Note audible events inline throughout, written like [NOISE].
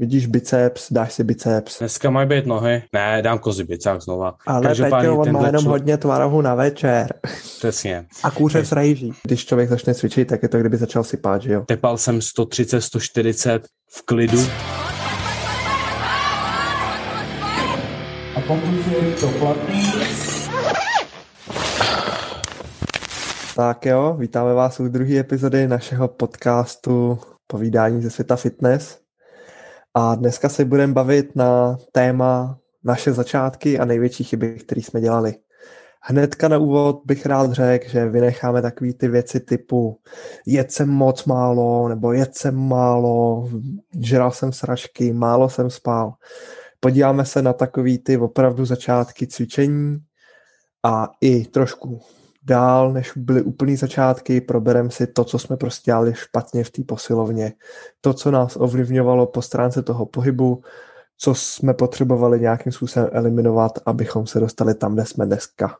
Vidíš biceps, dáš si biceps. Dneska mají být nohy. Ne, dám kozy bicák znova. Ale Peťo, on má jenom člo... hodně tvarohu na večer. [LAUGHS] Přesně. A kůře s rejží. Když člověk začne cvičit, tak je to, kdyby začal sypát, že jo? Tepal jsem 130, 140 v klidu. A pokud je to platný, Tak jo, vítáme vás u druhé epizody našeho podcastu Povídání ze světa fitness. A dneska se budeme bavit na téma naše začátky a největší chyby, které jsme dělali. Hnedka na úvod bych rád řekl, že vynecháme takové ty věci typu jet jsem moc málo, nebo jet jsem málo, žral jsem sračky, málo jsem spal. Podíváme se na takový ty opravdu začátky cvičení a i trošku dál, než byly úplný začátky, probereme si to, co jsme prostě dělali špatně v té posilovně, to, co nás ovlivňovalo po stránce toho pohybu, co jsme potřebovali nějakým způsobem eliminovat, abychom se dostali tam, kde jsme dneska.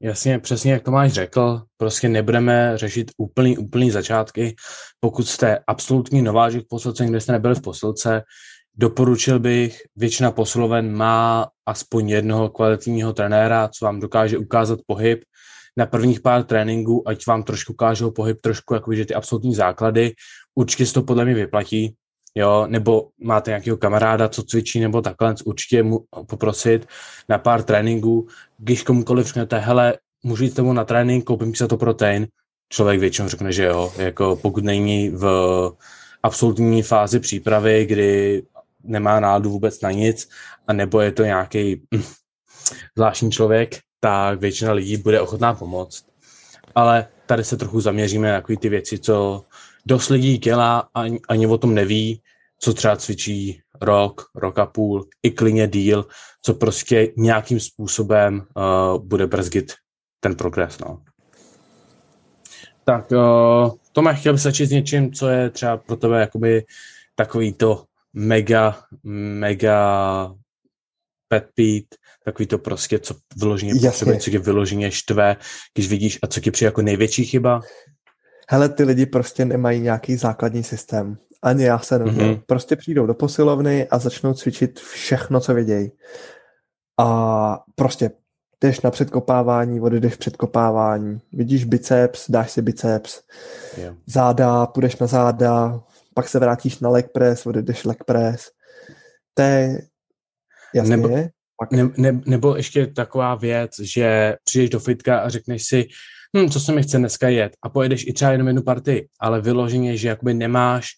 Jasně, přesně jak to máš řekl, prostě nebudeme řešit úplný, úplný začátky. Pokud jste absolutní nováček v posilce, kde jste nebyli v posilce, doporučil bych, většina posiloven má aspoň jednoho kvalitního trenéra, co vám dokáže ukázat pohyb, na prvních pár tréninků, ať vám trošku ukážou pohyb, trošku jako že ty absolutní základy, určitě se to podle mě vyplatí, jo, nebo máte nějakého kamaráda, co cvičí, nebo takhle, určitě mu poprosit na pár tréninků, když komukoliv řeknete, hele, můžu jít tomu na trénink, koupím si to protein, člověk většinou řekne, že jo, jako pokud není v absolutní fázi přípravy, kdy nemá náladu vůbec na nic, a nebo je to nějaký hm, zvláštní člověk, tak většina lidí bude ochotná pomoct. Ale tady se trochu zaměříme na ty věci, co dost lidí dělá a ani, ani o tom neví, co třeba cvičí rok, rok a půl, i klidně díl, co prostě nějakým způsobem uh, bude brzdit ten progres. No. Tak uh, Tome, chtěl bych začít s něčím, co je třeba pro tebe jakoby takový to mega, mega pet beat, takový to prostě, co vyloženě potřebuje, co tě vyloženě štve, když vidíš a co ti přijde jako největší chyba? Hele, ty lidi prostě nemají nějaký základní systém. Ani já se neměl. Mm-hmm. Prostě přijdou do posilovny a začnou cvičit všechno, co vědějí. A prostě jdeš na předkopávání, odejdeš předkopávání, vidíš biceps, dáš si biceps, yeah. záda, půjdeš na záda, pak se vrátíš na leg press, odejdeš leg press. To je jasně. Nebo, ne, ne, nebo ještě taková věc, že přijdeš do fitka a řekneš si, hm, co se mi chce dneska jet a pojedeš i třeba jenom jednu partii, ale vyloženě, že jakoby nemáš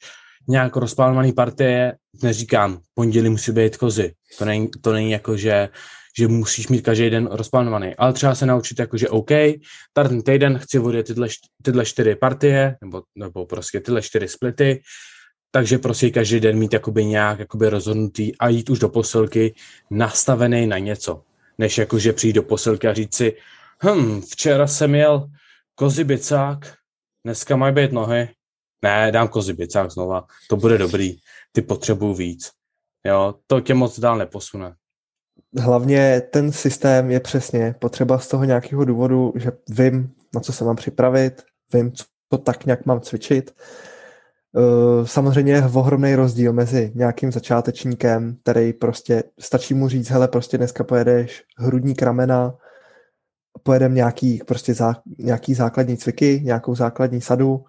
nějak rozplánovaný partie, neříkám, pondělí musí být kozy. To není, to není jako, že, že musíš mít každý den rozplánovaný, ale třeba se naučit jako, že OK, tady ten týden chci vodit tyhle, tyhle čtyři partie, nebo, nebo prostě tyhle čtyři splity, takže prostě každý den mít jakoby nějak jakoby rozhodnutý a jít už do posilky nastavený na něco, než jakože přijít do posilky a říct si, hm, včera jsem měl kozy bicák, dneska mají být nohy, ne, dám kozy bicák znova, to bude dobrý, ty potřebuju víc. Jo, to tě moc dál neposune. Hlavně ten systém je přesně potřeba z toho nějakého důvodu, že vím, na co se mám připravit, vím, co tak nějak mám cvičit, samozřejmě je ohromný rozdíl mezi nějakým začátečníkem, který prostě stačí mu říct, hele, prostě dneska pojedeš hrudní kramena, pojedem nějaký, prostě zá, nějaký základní cviky, nějakou základní sadu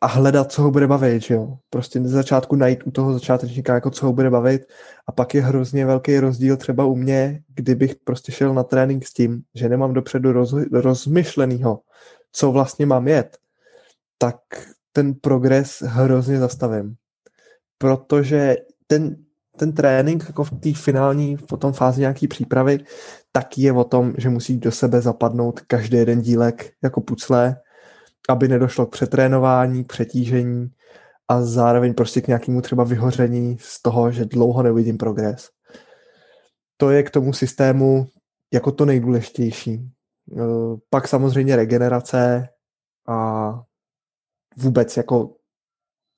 a hledat, co ho bude bavit, že jo. Prostě na začátku najít u toho začátečníka, jako co ho bude bavit a pak je hrozně velký rozdíl třeba u mě, kdybych prostě šel na trénink s tím, že nemám dopředu roz, rozmyšlenýho, co vlastně mám jet, tak ten progres hrozně zastavím. Protože ten, ten trénink jako v té finální, v potom fázi nějaký přípravy, tak je o tom, že musí do sebe zapadnout každý jeden dílek jako pucle, aby nedošlo k přetrénování, k přetížení a zároveň prostě k nějakému třeba vyhoření z toho, že dlouho neuvidím progres. To je k tomu systému jako to nejdůležitější. Pak samozřejmě regenerace a vůbec jako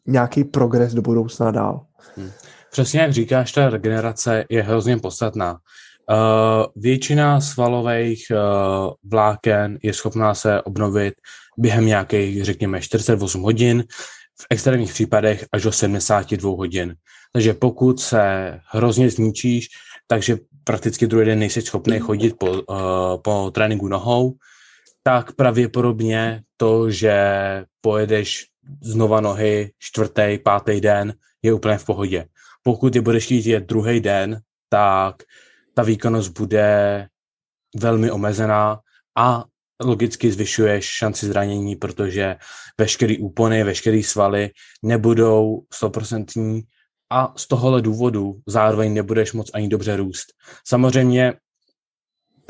nějaký progres do budoucna dál. Hmm. Přesně jak říkáš, ta regenerace je hrozně podstatná. Uh, většina svalových uh, vláken je schopná se obnovit během nějakých, řekněme, 48 hodin. v extrémních případech až do 72 hodin. Takže pokud se hrozně zničíš, takže prakticky druhý den nejsi schopný chodit po, uh, po tréninku nohou, tak pravděpodobně to, že pojedeš znova nohy čtvrtý, pátý den, je úplně v pohodě. Pokud je budeš chtít jet druhý den, tak ta výkonnost bude velmi omezená a logicky zvyšuješ šanci zranění, protože veškeré úpony, veškeré svaly nebudou stoprocentní a z tohohle důvodu zároveň nebudeš moc ani dobře růst. Samozřejmě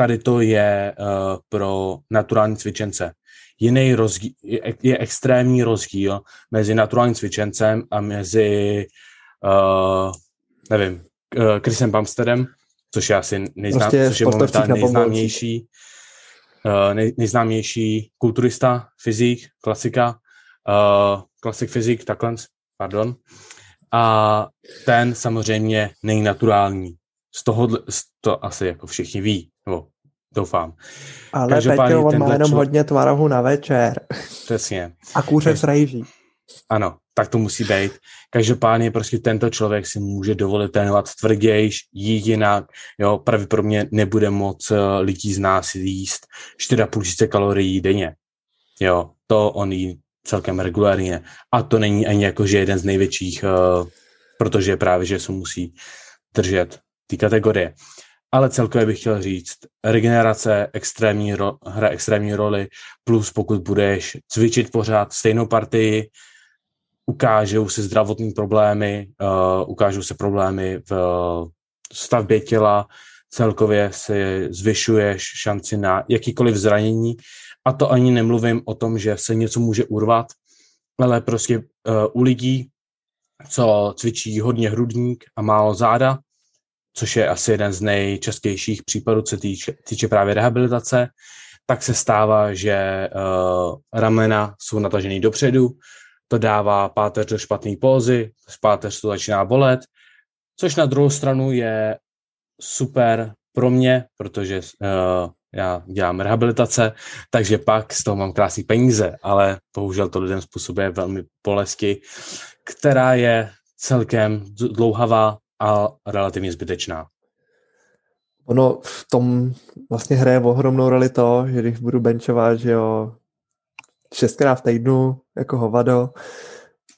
tady to je uh, pro naturální cvičence. Jiný rozdíl, je, je extrémní rozdíl mezi naturálním cvičencem a mezi, uh, nevím, uh, Chrisem Bumsteadem, což je asi nejznám, prostě což je momentálně nejznámější, uh, nej, nejznámější kulturista, fyzik, klasika, uh, klasik fyzik, takhle, pardon. A ten samozřejmě není naturální. Z toho to asi jako všichni ví, nebo doufám. Ale Peťo, on má jenom člo... hodně tvarohu na večer. Přesně. A kůře z rejží. Ano, tak to musí být. Každopádně prostě tento člověk si může dovolit trénovat tvrdějš, jít jinak, jo, pravděpodobně nebude moc eh, lidí z nás jíst 4,5 tisíce kalorií denně. Jo, to on jí celkem regulárně. A to není ani jako, že jeden z největších, uh, protože právě, že se musí držet té kategorie. Ale celkově bych chtěl říct, regenerace extrémní ro- hra extrémní roli, plus pokud budeš cvičit pořád stejnou partii, ukážou se zdravotní problémy, uh, ukážou se problémy v stavbě těla, celkově si zvyšuješ šanci na jakýkoliv zranění. A to ani nemluvím o tom, že se něco může urvat, ale prostě uh, u lidí, co cvičí hodně hrudník a málo záda, což je asi jeden z nejčastějších případů, co týče, týče právě rehabilitace, tak se stává, že uh, ramena jsou natažený dopředu, to dává páteř do špatné pózy, páteř to začíná bolet, což na druhou stranu je super pro mě, protože uh, já dělám rehabilitace, takže pak z toho mám krásné peníze, ale bohužel to lidem způsobuje velmi bolesti, která je celkem dlouhavá a relativně zbytečná. Ono v tom vlastně hraje ohromnou roli to, že když budu benchovat, že jo, šestkrát v týdnu, jako hovado,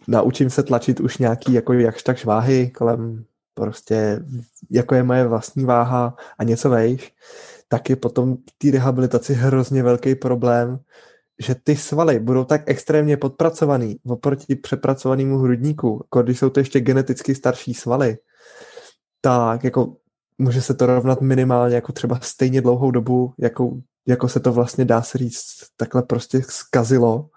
naučím se tlačit už nějaký jako jakž tak váhy kolem prostě, jako je moje vlastní váha a něco vejš, tak je potom té rehabilitaci hrozně velký problém, že ty svaly budou tak extrémně podpracovaný oproti přepracovanému hrudníku, jako když jsou to ještě geneticky starší svaly, tak jako může se to rovnat minimálně jako třeba stejně dlouhou dobu, jako, jako se to vlastně dá se říct takhle prostě zkazilo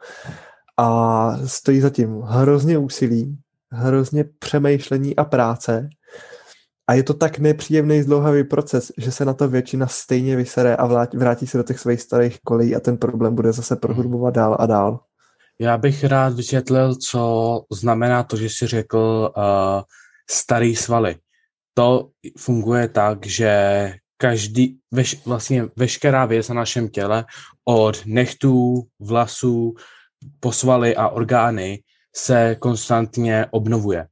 a stojí zatím hrozně úsilí, hrozně přemýšlení a práce a je to tak nepříjemný zdlouhavý proces, že se na to většina stejně vysere a vrátí se do těch svých starých kolí a ten problém bude zase prohlubovat dál a dál. Já bych rád vysvětlil, co znamená to, že jsi řekl uh, starý svaly. To funguje tak, že každý, veš, vlastně veškerá věc na našem těle, od nechtů, vlasů, posvaly a orgány se konstantně obnovuje.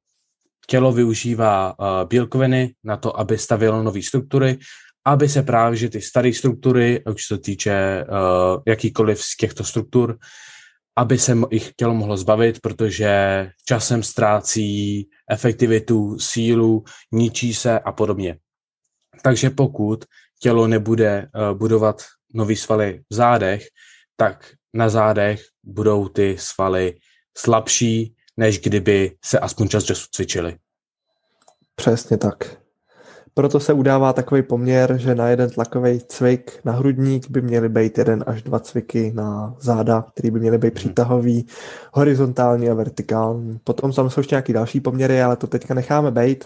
Tělo využívá uh, bílkoviny na to, aby stavělo nové struktury, aby se právě že ty staré struktury, už se týče uh, jakýkoliv z těchto struktur, aby se jich tělo mohlo zbavit, protože časem ztrácí efektivitu, sílu, ničí se a podobně. Takže pokud tělo nebude uh, budovat nový svaly v zádech, tak na zádech budou ty svaly slabší, než kdyby se aspoň čas času cvičili. Přesně tak. Proto se udává takový poměr, že na jeden tlakový cvik na hrudník by měly být jeden až dva cviky na záda, který by měly být mhm. přitahový, horizontální a vertikální. Potom tam jsou ještě nějaký další poměry, ale to teďka necháme být.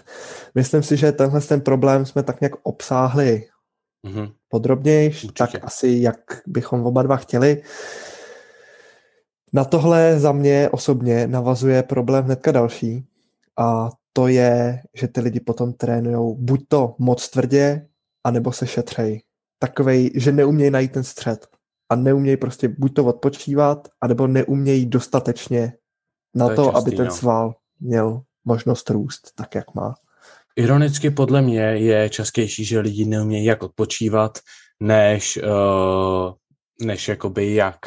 Myslím si, že tenhle ten problém jsme tak nějak obsáhli mm-hmm. podrobněji, tak asi jak bychom oba dva chtěli. Na tohle za mě osobně navazuje problém hnedka další a to je, že ty lidi potom trénují buď to moc tvrdě, anebo se šetřej. Takovej, že neumějí najít ten střed a neumějí prostě buď to odpočívat, anebo neumějí dostatečně na to, to častý, aby ten no. sval měl možnost růst tak, jak má. Ironicky podle mě je častější, že lidi neumějí jak odpočívat, než, uh, než jakoby jak.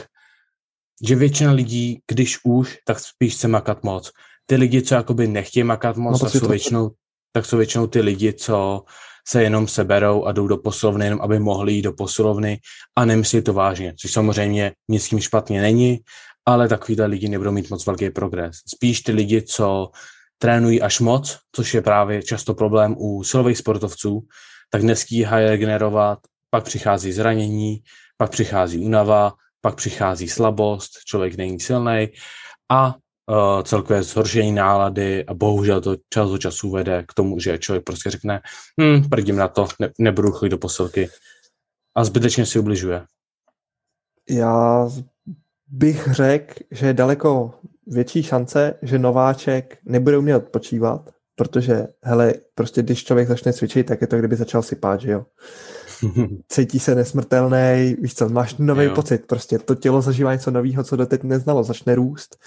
Že většina lidí, když už, tak spíš chce makat moc. Ty lidi, co jakoby nechtějí makat moc, no tak, jsou většinou, tak jsou většinou ty lidi, co se jenom seberou a jdou do posilovny, jenom aby mohli jít do posilovny a nemyslí to vážně, což samozřejmě nic s tím špatně není, ale takovýhle lidi nebudou mít moc velký progres. Spíš ty lidi, co trénují až moc, což je právě často problém u silových sportovců, tak nestíhají regenerovat, pak přichází zranění, pak přichází únava, pak přichází slabost, člověk není silný a uh, celkové zhoršení nálady a bohužel to čas od času vede k tomu, že člověk prostě řekne, hm, prdím na to, ne, nebudu chodit do posilky a zbytečně si ubližuje. Já bych řekl, že je daleko větší šance, že nováček nebude umět odpočívat, protože, hele, prostě když člověk začne cvičit, tak je to, kdyby začal sypát, že jo. [LAUGHS] Cítí se nesmrtelný, víš co, máš nový pocit, prostě to tělo zažívá něco nového, co doteď neznalo, začne růst,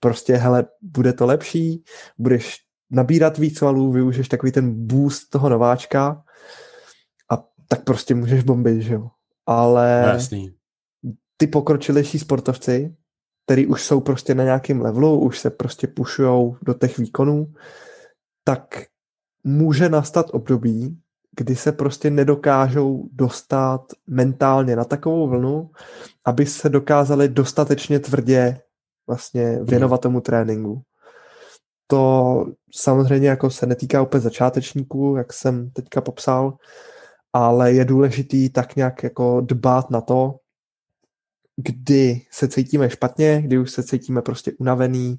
prostě, hele, bude to lepší, budeš nabírat víc valů, využiješ takový ten boost toho nováčka a tak prostě můžeš bombit, že jo. Ale Jasný. ty pokročilejší sportovci, který už jsou prostě na nějakém levelu, už se prostě pušujou do těch výkonů, tak může nastat období, kdy se prostě nedokážou dostat mentálně na takovou vlnu, aby se dokázali dostatečně tvrdě vlastně věnovat tomu tréninku. To samozřejmě jako se netýká úplně začátečníků, jak jsem teďka popsal, ale je důležitý tak nějak jako dbát na to, kdy se cítíme špatně, kdy už se cítíme prostě unavený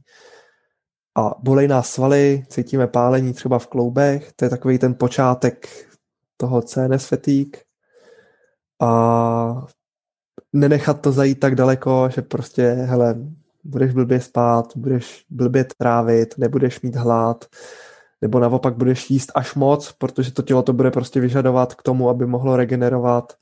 a bolej nás svaly, cítíme pálení třeba v kloubech, to je takový ten počátek toho CNS fatigue a nenechat to zajít tak daleko, že prostě, hele, budeš blbě spát, budeš blbě trávit, nebudeš mít hlad, nebo naopak budeš jíst až moc, protože to tělo to bude prostě vyžadovat k tomu, aby mohlo regenerovat.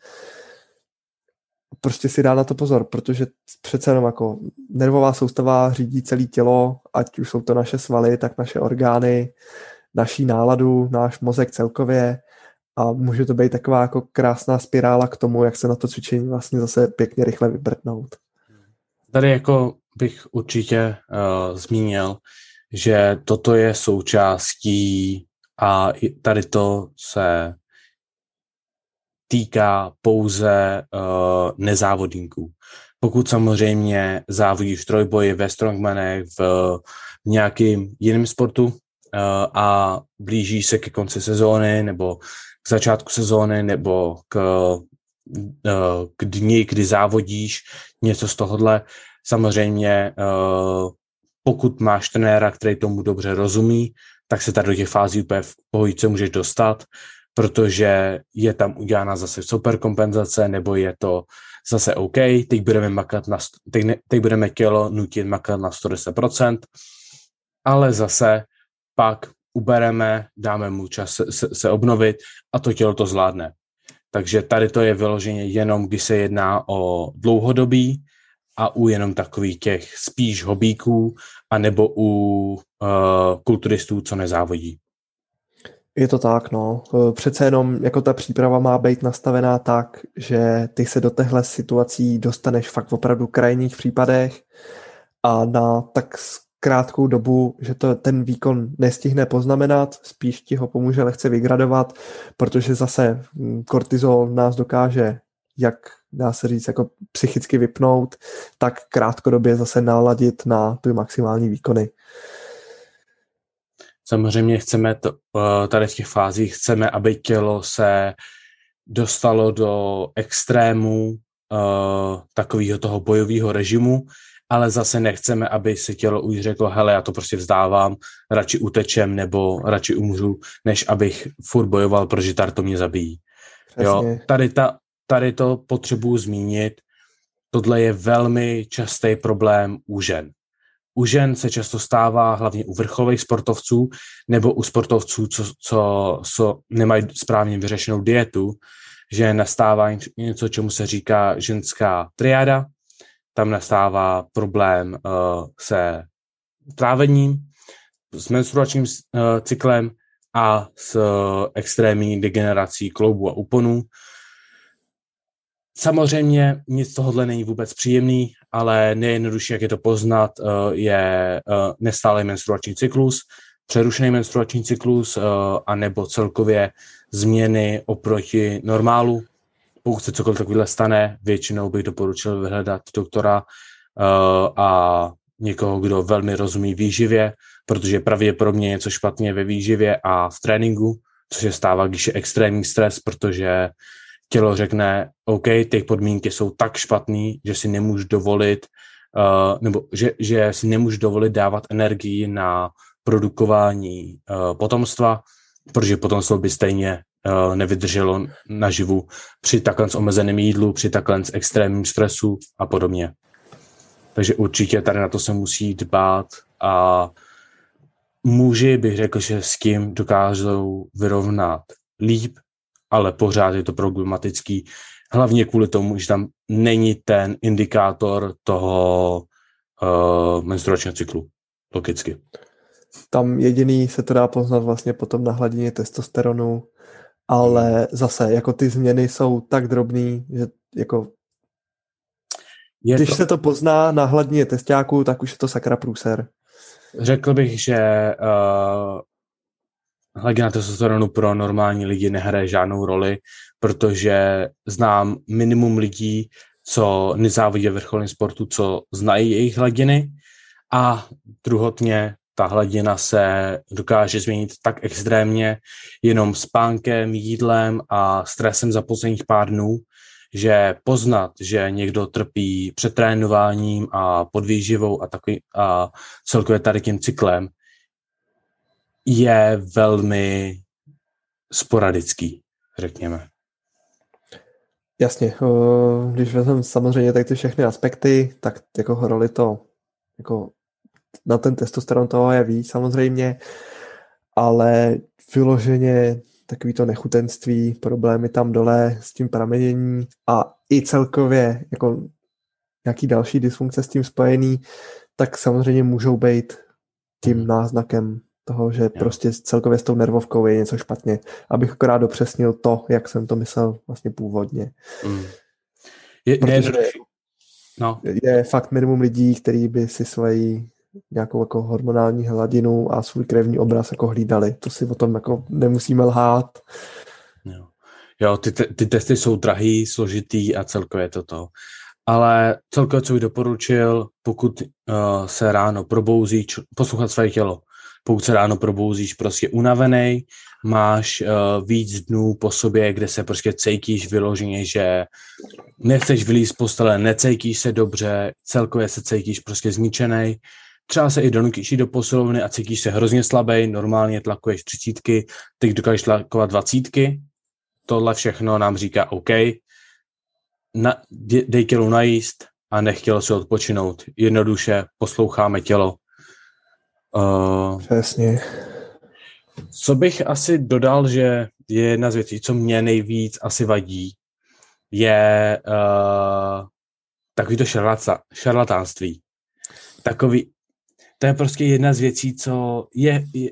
Prostě si dá na to pozor, protože přece jenom jako nervová soustava řídí celé tělo, ať už jsou to naše svaly, tak naše orgány, naší náladu, náš mozek celkově a může to být taková jako krásná spirála k tomu, jak se na to cvičení vlastně zase pěkně rychle vybrtnout. Tady jako bych určitě uh, zmínil, že toto je součástí a tady to se týká pouze uh, nezávodníků. Pokud samozřejmě závodíš v trojboji, ve strongmanech, v, v nějakým jiném sportu uh, a blíží se ke konci sezóny nebo k začátku sezóny nebo k, uh, k dni, kdy závodíš něco z tohohle, samozřejmě uh, pokud máš trenéra, který tomu dobře rozumí, tak se tady do těch fází úplně v pohodě můžeš dostat protože je tam udělána zase super kompenzace, nebo je to zase OK, teď budeme, makat na, teď, ne, teď budeme tělo nutit makat na 110%, ale zase pak ubereme, dáme mu čas se, se, obnovit a to tělo to zvládne. Takže tady to je vyloženě jenom, když se jedná o dlouhodobí a u jenom takových těch spíš hobíků a nebo u uh, kulturistů, co nezávodí. Je to tak, no. E, přece jenom jako ta příprava má být nastavená tak, že ty se do těchto situací dostaneš fakt v opravdu krajních případech a na tak krátkou dobu, že to ten výkon nestihne poznamenat, spíš ti ho pomůže lehce vygradovat, protože zase mm, kortizol nás dokáže jak dá se říct, jako psychicky vypnout, tak krátkodobě zase naladit na ty maximální výkony. Samozřejmě chceme to, eh, tady v těch fázích, chceme, aby tělo se dostalo do extrému uh, takového toho bojového režimu, ale zase nechceme, aby si tělo už řeklo, hele, já to prostě vzdávám, radši utečem nebo radši umřu, než abych furt bojoval, protože tady to mě zabíjí. Jo, tady, ta, tady to potřebuji zmínit. Tohle je velmi častý problém u žen. U žen se často stává hlavně u vrcholových sportovců nebo u sportovců, co, co, co nemají správně vyřešenou dietu, že nastává něco, čemu se říká ženská triáda. Tam nastává problém uh, se trávením, s menstruačním uh, cyklem a s uh, extrémní degenerací kloubů a uponů. Samozřejmě nic tohohle není vůbec příjemný, ale nejjednodušší, jak je to poznat, je nestálý menstruační cyklus, přerušený menstruační cyklus a nebo celkově změny oproti normálu. Pokud se cokoliv takového stane, většinou bych doporučil vyhledat doktora a někoho, kdo velmi rozumí výživě, protože pravděpodobně něco špatně ve výživě a v tréninku, což se stává, když je extrémní stres, protože tělo řekne, OK, ty podmínky jsou tak špatný, že si nemůžu dovolit, uh, nebo že, že si nemůžu dovolit dávat energii na produkování uh, potomstva, protože potomstvo by stejně uh, nevydrželo naživu při takhle omezeném jídlu, při takhle extrémním stresu a podobně. Takže určitě tady na to se musí dbát a muži bych řekl, že s tím dokážou vyrovnat líp, ale pořád je to problematický, hlavně kvůli tomu, že tam není ten indikátor toho uh, menstruačního cyklu, logicky. Tam jediný se to dá poznat vlastně potom na hladině testosteronu, ale zase jako ty změny jsou tak drobný, že jako je když to... se to pozná na hladině testáků, tak už je to sakra průser. Řekl bych, že uh, hladina testosteronu pro normální lidi nehraje žádnou roli, protože znám minimum lidí, co nezávodí ve vrcholném sportu, co znají jejich hladiny a druhotně ta hladina se dokáže změnit tak extrémně jenom spánkem, jídlem a stresem za posledních pár dnů, že poznat, že někdo trpí přetrénováním a podvýživou a, takový, a celkově tady tím cyklem, je velmi sporadický, řekněme. Jasně, když vezmeme samozřejmě tak ty všechny aspekty, tak jako roli to jako na ten testosteron toho je víc samozřejmě, ale vyloženě takový to nechutenství, problémy tam dole s tím pramenění a i celkově jako nějaký další dysfunkce s tím spojený, tak samozřejmě můžou být tím hmm. náznakem toho, že yeah. prostě celkově s tou nervovkou je něco špatně. Abych akorát dopřesnil to, jak jsem to myslel vlastně původně. Mm. Je, Protože je, no. je fakt minimum lidí, který by si svoji nějakou jako hormonální hladinu a svůj krevní obraz jako hlídali. To si o tom jako nemusíme lhát. Jo, jo ty, ty testy jsou drahý, složitý a celkově to to. Ale celkově, co bych doporučil, pokud uh, se ráno probouzí, poslouchat své tělo. Pokud se ráno probouzíš prostě unavený, máš uh, víc dnů po sobě, kde se prostě cítíš vyloženě, že nechceš vylíz z postele, necítíš se dobře, celkově se cítíš prostě zničený, třeba se i donutíš do posilovny a cítíš se hrozně slabý, normálně tlakuješ třicítky, teď dokážeš tlakovat dvacítky, tohle všechno nám říká OK, na, dej tělu najíst a nech tělo si odpočinout. Jednoduše posloucháme tělo. Uh, Přesně. Co bych asi dodal, že je jedna z věcí, co mě nejvíc asi vadí, je uh, takový to šarlatánství. Takový, to je prostě jedna z věcí, co je, je,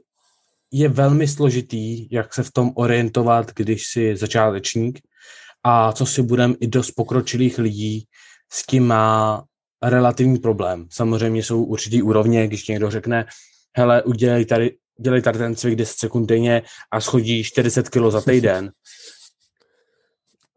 je velmi složitý, jak se v tom orientovat, když si začátečník a co si budem i dost pokročilých lidí, s tím má relativní problém. Samozřejmě jsou určitý úrovně, když někdo řekne, hele, udělej tady, dělej tady ten cvik 10 sekund denně a schodí 40 kg za týden.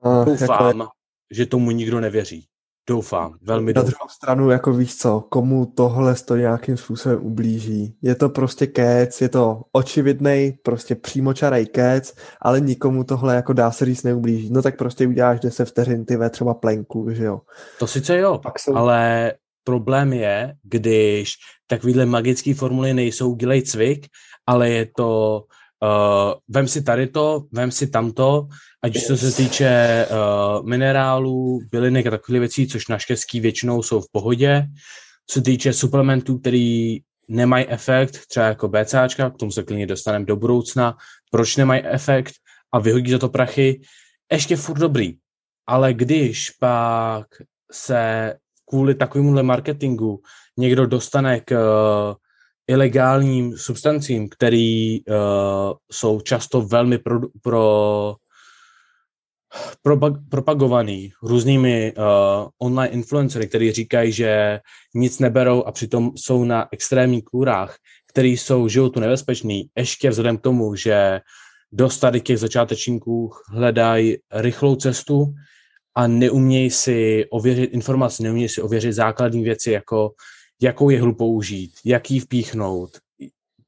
Uh, [LAUGHS] Doufám, jako... že tomu nikdo nevěří. Doufám, velmi Na druhou stranu, jako víš co, komu tohle to nějakým způsobem ublíží. Je to prostě kec, je to očividný, prostě přímočarej kec, ale nikomu tohle jako dá se říct neublíží. No tak prostě uděláš 10 vteřin ty ve třeba plenku, že jo. To sice jo, Pak jsou... ale problém je, když takovýhle magické formuly nejsou dělej cvik, ale je to uh, vem si tady to, vem si tamto, ať yes. co se týče uh, minerálů, bylinek a takových věcí, což naštěstí většinou jsou v pohodě. Co se týče suplementů, který nemají efekt, třeba jako BCAčka, k tomu se klidně dostaneme do budoucna, proč nemají efekt a vyhodí za to prachy, ještě furt dobrý. Ale když pak se kvůli takovémuhle marketingu někdo dostane k ilegálním substancím, které uh, jsou často velmi pro, pro propagovaný různými uh, online influencery, kteří říkají, že nic neberou a přitom jsou na extrémních kůrách, který jsou životu nebezpečný, ještě vzhledem k tomu, že dost tady těch začátečníků hledají rychlou cestu a neumějí si ověřit informace, neumějí si ověřit základní věci, jako jakou jehlu použít, jak ji vpíchnout,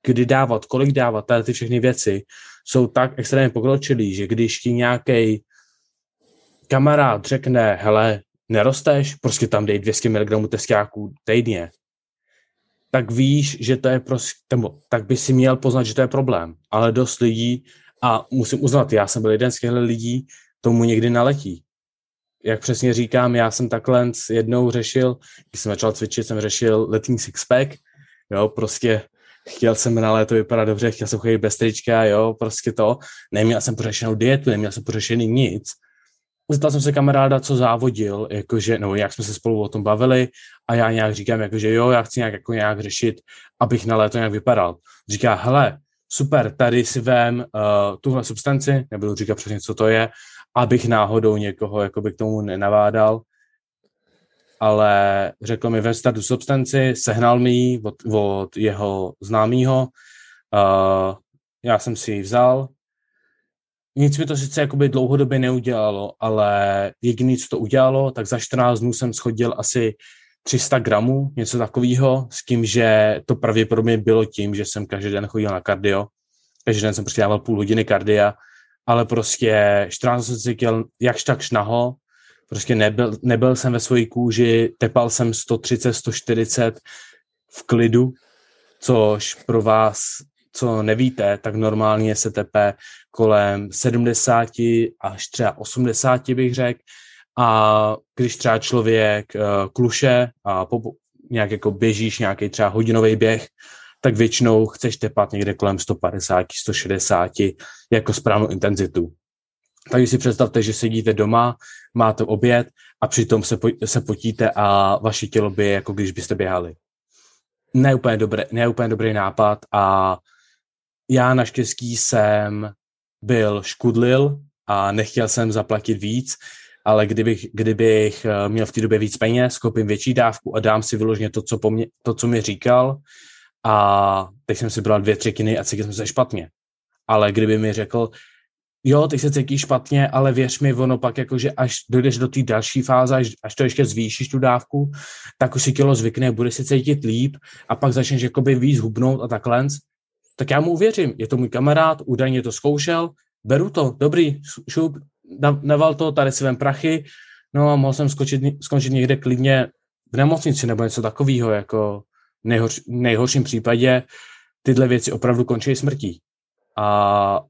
kdy dávat, kolik dávat, tady ty všechny věci jsou tak extrémně pokročilý, že když ti nějaký kamarád řekne, hele, nerosteš, prostě tam dej 200 mg testiáků týdně, tak víš, že to je prostě, tak by si měl poznat, že to je problém. Ale dost lidí, a musím uznat, já jsem byl jeden z těchto lidí, tomu někdy naletí. Jak přesně říkám, já jsem takhle jednou řešil, když jsem začal cvičit, jsem řešil letní sixpack, jo, prostě chtěl jsem na léto vypadat dobře, chtěl jsem chodit bez trička, jo, prostě to. Neměl jsem pořešenou dietu, neměl jsem pořešený nic zeptal jsem se kamaráda, co závodil, jakože, no jak jsme se spolu o tom bavili a já nějak říkám, jakože jo, já chci nějak, jako nějak řešit, abych na léto nějak vypadal. Říká, hele, super, tady si vem uh, tuhle substanci, nebudu říkat přesně, co to je, abych náhodou někoho jakoby k tomu nenavádal, ale řekl mi, vem si tu substanci, sehnal mi ji od, od jeho známého, uh, já jsem si ji vzal, nic mi to sice jakoby dlouhodobě neudělalo, ale jediný, co to udělalo, tak za 14 dnů jsem schodil asi 300 gramů, něco takového, s tím, že to pravděpodobně bylo tím, že jsem každý den chodil na kardio, každý den jsem prostě dával půl hodiny kardia, ale prostě 14 jsem cítil jakž takž naho, prostě nebyl, nebyl jsem ve své kůži, tepal jsem 130, 140 v klidu, což pro vás co nevíte, tak normálně se tepe kolem 70 až třeba 80 bych řekl. A když třeba člověk uh, kluše a nějak jako běžíš nějaký třeba hodinový běh, tak většinou chceš tepat někde kolem 150, 160 jako správnou intenzitu. Takže si představte, že sedíte doma, máte oběd a přitom se, po, se potíte a vaše tělo by jako když byste běhali. Ne úplně, dobré, ne úplně dobrý nápad a já naštěstí jsem byl škudlil a nechtěl jsem zaplatit víc, ale kdybych, kdybych eh, měl v té době víc peněz, koupím větší dávku a dám si vyloženě to, co, po mě, to, co mi říkal a teď jsem si bral dvě třetiny a cítil jsem se špatně. Ale kdyby mi řekl, jo, teď se cítíš špatně, ale věř mi, ono pak jakože až dojdeš do té další fáze, až, až to ještě zvýšíš tu dávku, tak už si tělo zvykne, bude se cítit líp a pak začneš jakoby víc hubnout a takhle, tak já mu uvěřím. Je to můj kamarád, údajně to zkoušel, beru to, dobrý, šup, naval to, tady si vem prachy, no a mohl jsem skočit, skončit někde klidně v nemocnici nebo něco takového, jako nejhorš, nejhorším případě tyhle věci opravdu končí smrtí. A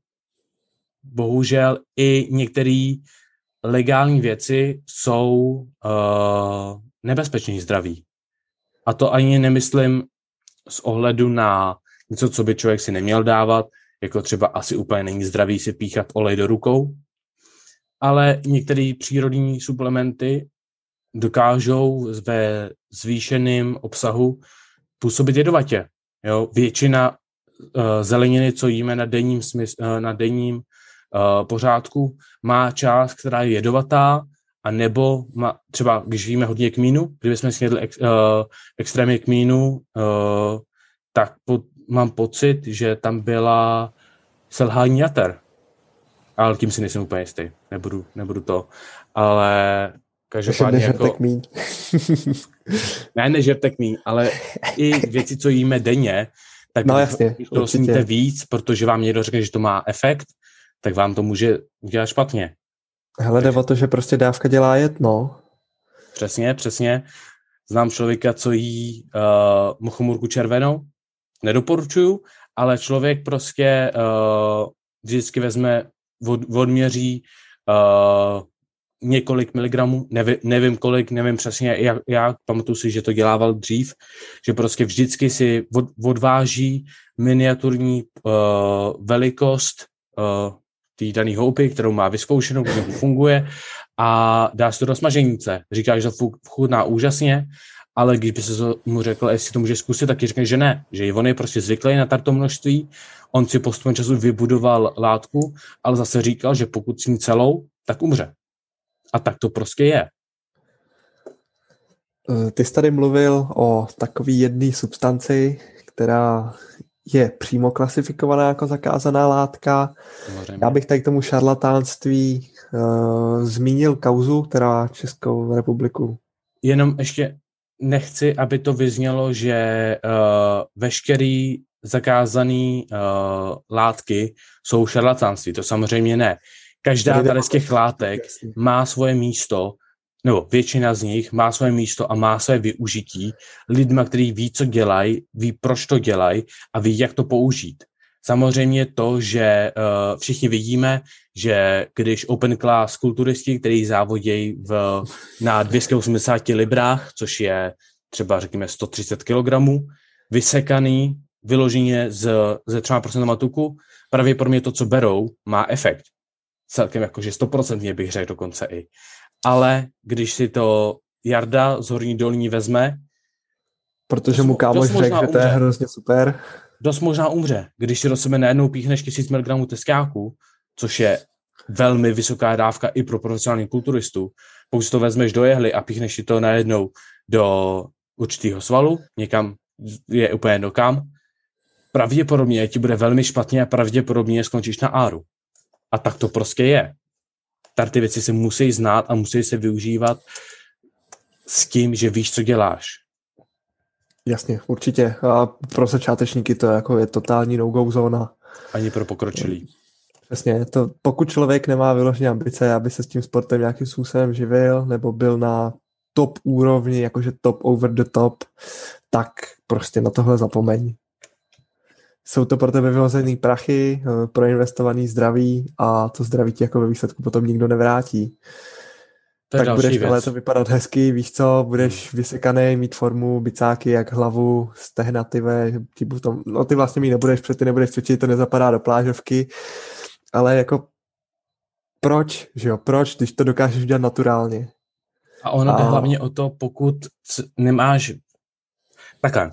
bohužel i některé legální věci jsou uh, nebezpečné zdraví. A to ani nemyslím z ohledu na něco, co by člověk si neměl dávat, jako třeba asi úplně není zdravý si píchat olej do rukou, ale některé přírodní suplementy dokážou ve zvýšeném obsahu působit jedovatě. Jo? Většina uh, zeleniny, co jíme na denním, smysl, uh, na denním uh, pořádku, má část, která je jedovatá, a nebo má, třeba, když jíme hodně kmínu, kdybychom snědli ex, uh, extrémně kmínu, uh, tak po, mám pocit, že tam byla selhání jater. Ale tím si nejsem úplně jistý. Nebudu, nebudu to. Ale každopádně jako... míň. [LAUGHS] ne, nežertek míň, ale i věci, co jíme denně, tak no, jasně, když to sníte víc, protože vám někdo řekne, že to má efekt, tak vám to může udělat špatně. Hele, jde o to, že prostě dávka dělá jedno. Přesně, přesně. Znám člověka, co jí uh, mochomurku červenou nedoporučuju, ale člověk prostě uh, vždycky vezme, od, odměří uh, několik miligramů, neví, nevím kolik, nevím přesně, jak, jak, pamatuju si, že to dělával dřív, že prostě vždycky si od, odváží miniaturní uh, velikost uh, té dané houpy, kterou má vyzkoušenou, kterou funguje a dá se to do smaženíce. Říká, že to chutná úžasně ale když by se mu řekl, jestli to může zkusit, tak řekne, že ne, že on je prostě zvyklý na tato množství, on si postupem času vybudoval látku, ale zase říkal, že pokud s ní celou, tak umře. A tak to prostě je. Eh, ty jsi tady mluvil o takové jedné substanci, která je přímo klasifikovaná jako zakázaná látka. Samozřejmě. Já bych tady k tomu šarlatánství uh, zmínil kauzu, která Českou republiku. Jenom ještě nechci, aby to vyznělo, že uh, veškerý zakázané uh, látky jsou šarlatánství. To samozřejmě ne. Každá tady z těch látek má svoje místo nebo většina z nich má svoje místo a má své využití lidma, kteří ví, co dělají, ví, proč to dělají a ví, jak to použít. Samozřejmě to, že uh, všichni vidíme, že když open class kulturisti, kteří závodějí v, na 280 librách, což je třeba řekněme 130 kg, vysekaný vyloženě z, ze 3% tuku, pravděpodobně to, co berou, má efekt. Celkem jakože 100% bych řekl dokonce i ale když si to Jarda z Horní dolní vezme, Protože mu kámoš řekl, že to je hrozně super. Dost možná umře, když si do sebe najednou píchneš 1000 mg teskáku, což je velmi vysoká dávka i pro profesionální kulturistu. Pokud si to vezmeš do jehly a píchneš si to najednou do určitého svalu, někam je úplně jedno kam, pravděpodobně ti bude velmi špatně a pravděpodobně skončíš na áru. A tak to prostě je tady ty věci se musí znát a musí se využívat s tím, že víš, co děláš. Jasně, určitě. A pro začátečníky to jako je totální no-go zóna. Ani pro pokročilý. Přesně, to, pokud člověk nemá vyloženě ambice, aby se s tím sportem nějakým způsobem živil, nebo byl na top úrovni, jakože top over the top, tak prostě na tohle zapomeň jsou to pro tebe vyhozený prachy, eh, proinvestovaný zdraví a to zdraví ti jako ve výsledku potom nikdo nevrátí. To tak budeš ale to vypadat hezky, víš co, budeš hmm. vysekaný, mít formu, bicáky jak hlavu, stehna, ty, ty, potom, no ty vlastně mít nebudeš, protože ty nebudeš cvičit, to nezapadá do plážovky, ale jako proč, že jo, proč, když to dokážeš udělat naturálně. A ono a... jde hlavně o to, pokud nemáš takhle,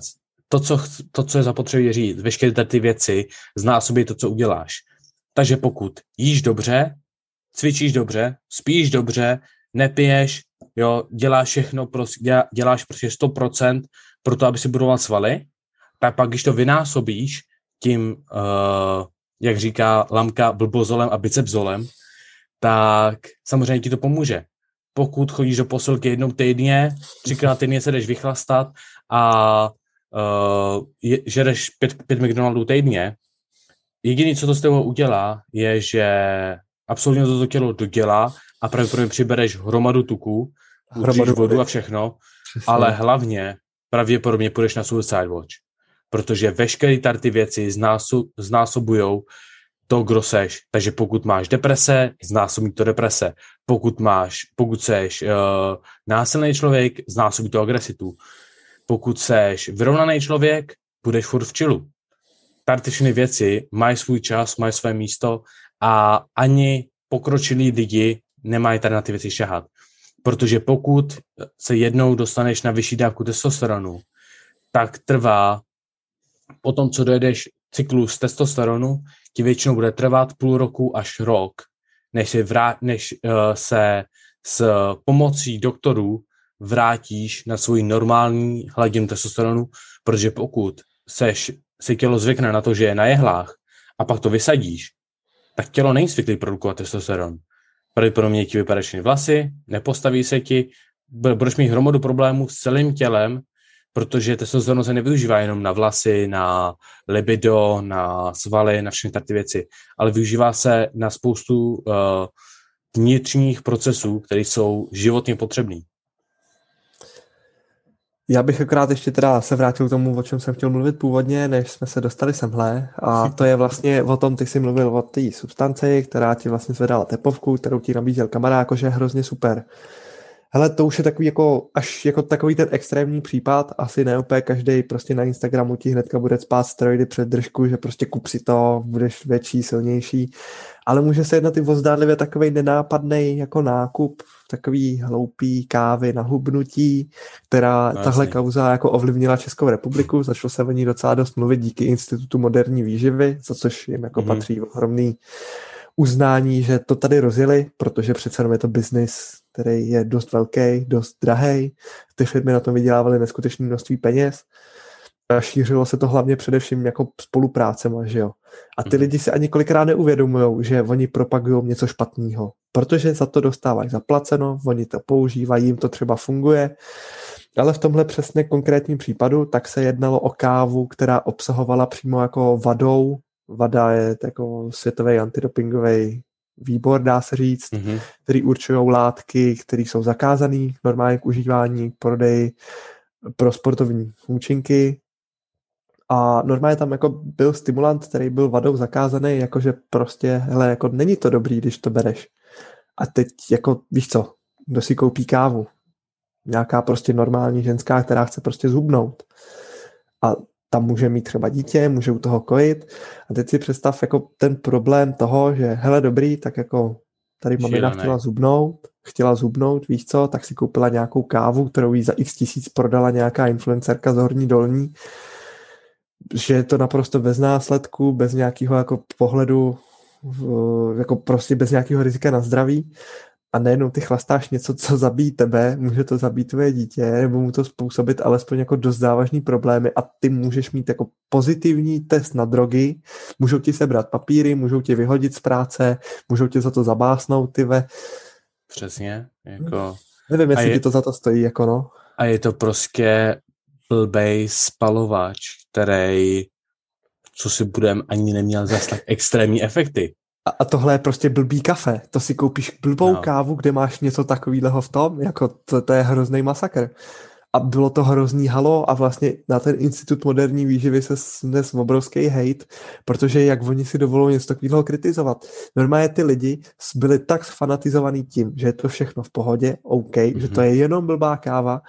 to, co, to, co je zapotřebí říct, veškeré ty věci, zná sobě to, co uděláš. Takže pokud jíš dobře, cvičíš dobře, spíš dobře, nepiješ, jo, děláš všechno, prostě, děláš prostě 100% pro to, aby si budoval svaly, tak pak, když to vynásobíš tím, uh, jak říká Lamka, blbozolem a bicepzolem, tak samozřejmě ti to pomůže. Pokud chodíš do posilky jednou týdně, třikrát týdně se jdeš vychlastat a uh, je, žereš pět, pět McDonaldů týdně, jediný, co to s tebou udělá, je, že absolutně to, to tělo dodělá a pravděpodobně přibereš hromadu tuku, hromadu vodu a všechno, Přesně. ale hlavně pravděpodobně půjdeš na Suicide Watch, protože veškeré tady ty věci znásob, znásobujou to, kdo seš. Takže pokud máš deprese, znásobí to deprese. Pokud máš, pokud seš uh, násilný člověk, znásobí to agresitu pokud seš vyrovnaný člověk, budeš furt v čilu. Tady ty všechny věci mají svůj čas, mají své místo a ani pokročilí lidi nemají tady na ty věci šahat. Protože pokud se jednou dostaneš na vyšší dávku testosteronu, tak trvá po tom, co dojedeš cyklus testosteronu, ti většinou bude trvat půl roku až rok, než se, vrát, než, uh, se s pomocí doktorů vrátíš na svůj normální hladinu testosteronu, protože pokud seš, si tělo zvykne na to, že je na jehlách a pak to vysadíš, tak tělo není zvyklý produkovat testosteron. Pravděpodobně ti vypadají vlasy, nepostaví se ti, budeš mít hromadu problémů s celým tělem, protože testosteron se nevyužívá jenom na vlasy, na libido, na svaly, na všechny ty věci, ale využívá se na spoustu uh, vnitřních procesů, které jsou životně potřebné. Já bych akorát ještě teda se vrátil k tomu, o čem jsem chtěl mluvit původně, než jsme se dostali semhle. A to je vlastně o tom, ty jsi mluvil o té substanci, která ti vlastně zvedala tepovku, kterou ti nabízel kamarád, jakože je hrozně super. Hele, to už je takový jako, až jako takový ten extrémní případ, asi ne úplně každý prostě na Instagramu ti hnedka bude spát steroidy před držku, že prostě kup si to, budeš větší, silnější, ale může se jednat i o zdánlivě takový nenápadný jako nákup, takový hloupý kávy na hubnutí, která no, tahle kauza jako ovlivnila Českou republiku, začalo se o ní docela dost mluvit díky Institutu moderní výživy, za což jim jako mm-hmm. patří ohromný uznání, že to tady rozjeli, protože přece jenom je to biznis, který je dost velký, dost drahý. Ty firmy na tom vydělávaly neskutečné množství peněz a šířilo se to hlavně především jako spolupráce, že jo. A ty mm. lidi si ani kolikrát neuvědomují, že oni propagují něco špatného, protože za to dostávají zaplaceno, oni to používají, jim to třeba funguje, ale v tomhle přesně konkrétním případu tak se jednalo o kávu, která obsahovala přímo jako vadou, vada je jako světový antidopingový výbor, dá se říct, mm-hmm. který určují látky, které jsou zakázané normálně k užívání, k prodeji pro sportovní účinky a normálně tam jako byl stimulant, který byl vadou zakázaný, jakože prostě, hele, jako není to dobrý, když to bereš. A teď jako, víš co, kdo si koupí kávu? Nějaká prostě normální ženská, která chce prostě zhubnout. A tam může mít třeba dítě, může u toho kojit. A teď si představ jako ten problém toho, že hele dobrý, tak jako tady mamina chtěla zubnout, chtěla zubnout, víš co, tak si koupila nějakou kávu, kterou jí za x tisíc prodala nějaká influencerka z Horní Dolní že je to naprosto bez následku, bez nějakého jako pohledu, jako prostě bez nějakého rizika na zdraví a nejenom ty chlastáš něco, co zabíjí tebe, může to zabít tvoje dítě, nebo mu to způsobit alespoň jako dost závažný problémy a ty můžeš mít jako pozitivní test na drogy, můžou ti sebrat papíry, můžou tě vyhodit z práce, můžou tě za to zabásnout, ty ve. Přesně, jako... Nevím, jestli je... ti to za to stojí, jako no. A je to prostě blbej spalovač, který, co si budem, ani neměl zase tak extrémní efekty. A, a tohle je prostě blbý kafe. To si koupíš blbou no. kávu, kde máš něco takového v tom, jako to, to je hrozný masakr a bylo to hrozný halo a vlastně na ten institut moderní výživy se snes obrovský hate, protože jak oni si dovolují něco takového kritizovat. Normálně ty lidi byli tak fanatizovaní tím, že je to všechno v pohodě, OK, mm-hmm. že to je jenom blbá káva,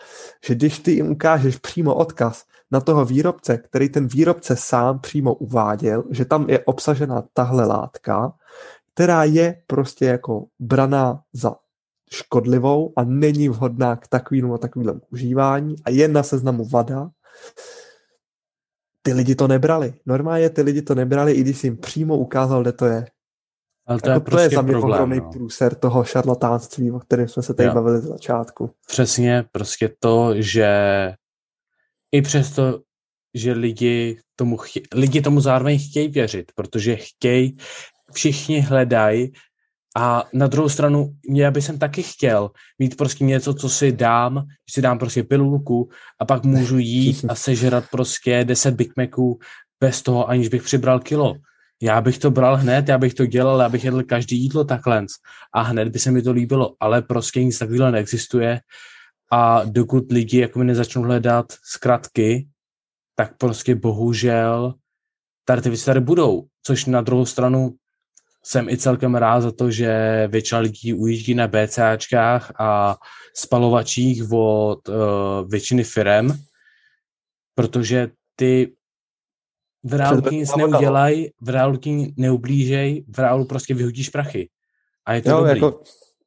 že když ty jim ukážeš přímo odkaz na toho výrobce, který ten výrobce sám přímo uváděl, že tam je obsažena tahle látka, která je prostě jako braná za škodlivou a není vhodná k takovému a takovému užívání a je na seznamu vada, ty lidi to nebrali. Normálně ty lidi to nebrali, i když jim přímo ukázal, kde to je. Ale to, jako je, to prostě je za mě ohromný no. průser toho šarlatánství, o kterém jsme se tady jo. bavili z začátku. Přesně, prostě to, že i přesto, že lidi tomu, chtě, lidi tomu zároveň chtějí věřit, protože chtějí, všichni hledají a na druhou stranu, já bych jsem taky chtěl mít prostě něco, co si dám, že si dám prostě pilulku a pak můžu [LAUGHS] jít a sežrat prostě 10 Big Maců bez toho, aniž bych přibral kilo. Já bych to bral hned, já bych to dělal, já bych jedl každý jídlo takhle. A hned by se mi to líbilo, ale prostě nic takového neexistuje. A dokud lidi jako mi nezačnou hledat zkratky, tak prostě bohužel tady ty věci tady budou, což na druhou stranu jsem i celkem rád za to, že většina lidí ujíždí na BCAčkách a spalovačích od uh, většiny firem, protože ty v reálu nic neudělají, v reálu neublížej, v reálu prostě vyhodíš prachy. A je to jo, dobrý. Jako